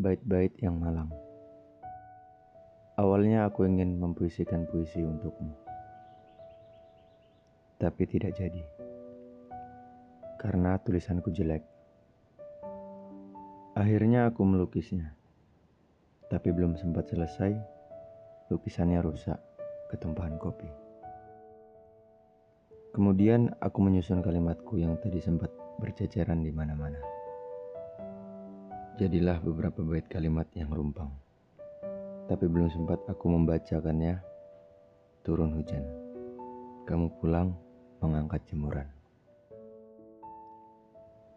Bait-bait yang malang. Awalnya aku ingin mempuisikan puisi untukmu. Tapi tidak jadi. Karena tulisanku jelek. Akhirnya aku melukisnya. Tapi belum sempat selesai, lukisannya rusak ketumpahan kopi. Kemudian aku menyusun kalimatku yang tadi sempat berceceran di mana-mana. Jadilah beberapa bait kalimat yang rumpang. Tapi belum sempat aku membacakannya, turun hujan. Kamu pulang mengangkat jemuran.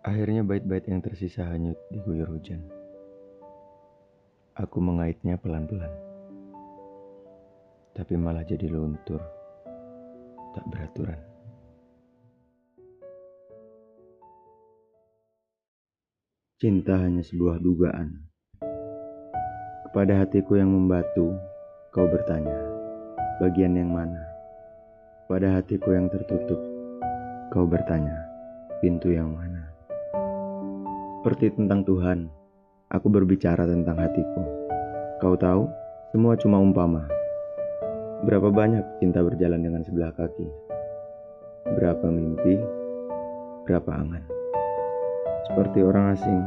Akhirnya bait-bait yang tersisa hanyut diguyur hujan. Aku mengaitnya pelan-pelan. Tapi malah jadi luntur, tak beraturan. Cinta hanya sebuah dugaan. Kepada hatiku yang membatu, kau bertanya, bagian yang mana? Pada hatiku yang tertutup, kau bertanya, pintu yang mana? Seperti tentang Tuhan, aku berbicara tentang hatiku. Kau tahu, semua cuma umpama. Berapa banyak cinta berjalan dengan sebelah kaki? Berapa mimpi? Berapa angan? Seperti orang asing,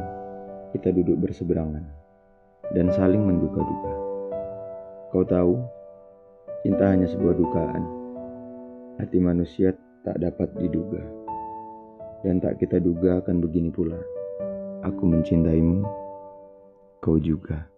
kita duduk berseberangan dan saling menduga-duga. Kau tahu, cinta hanya sebuah dugaan. Hati manusia tak dapat diduga. Dan tak kita duga akan begini pula. Aku mencintaimu, kau juga.